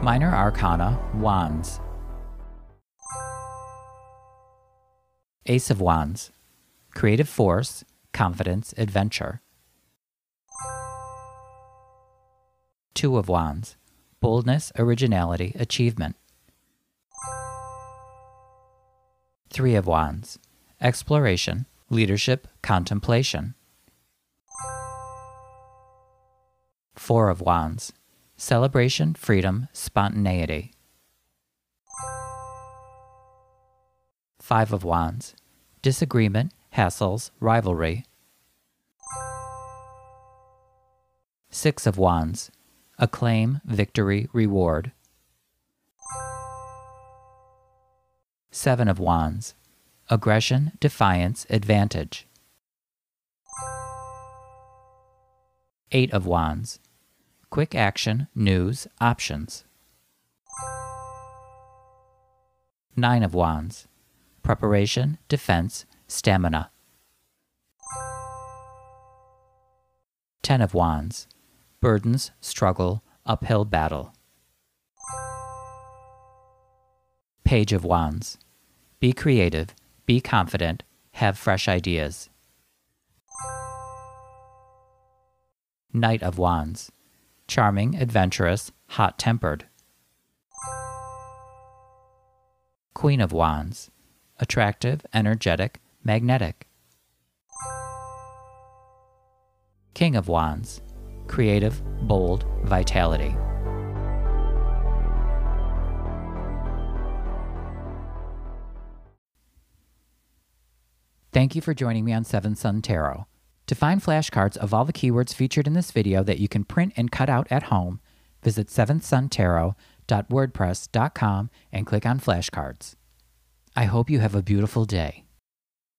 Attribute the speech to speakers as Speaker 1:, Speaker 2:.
Speaker 1: Minor Arcana Wands. Ace of Wands. Creative force, confidence, adventure. Two of Wands. Boldness, originality, achievement. Three of Wands. Exploration, leadership, contemplation. Four of Wands. Celebration, freedom, spontaneity. Five of Wands. Disagreement, hassles, rivalry. Six of Wands. Acclaim, victory, reward. Seven of Wands. Aggression, defiance, advantage. Eight of Wands. Quick action, news, options. Nine of Wands. Preparation, defense, stamina. Ten of Wands. Burdens, struggle, uphill battle. Page of Wands. Be creative, be confident, have fresh ideas. Knight of Wands charming, adventurous, hot tempered. Queen of Wands, attractive, energetic, magnetic. King of Wands, creative, bold, vitality. Thank you for joining me on Seventh Sun Tarot. To find flashcards of all the keywords featured in this video that you can print and cut out at home, visit seventhsuntarot.wordpress.com and click on flashcards. I hope you have a beautiful day.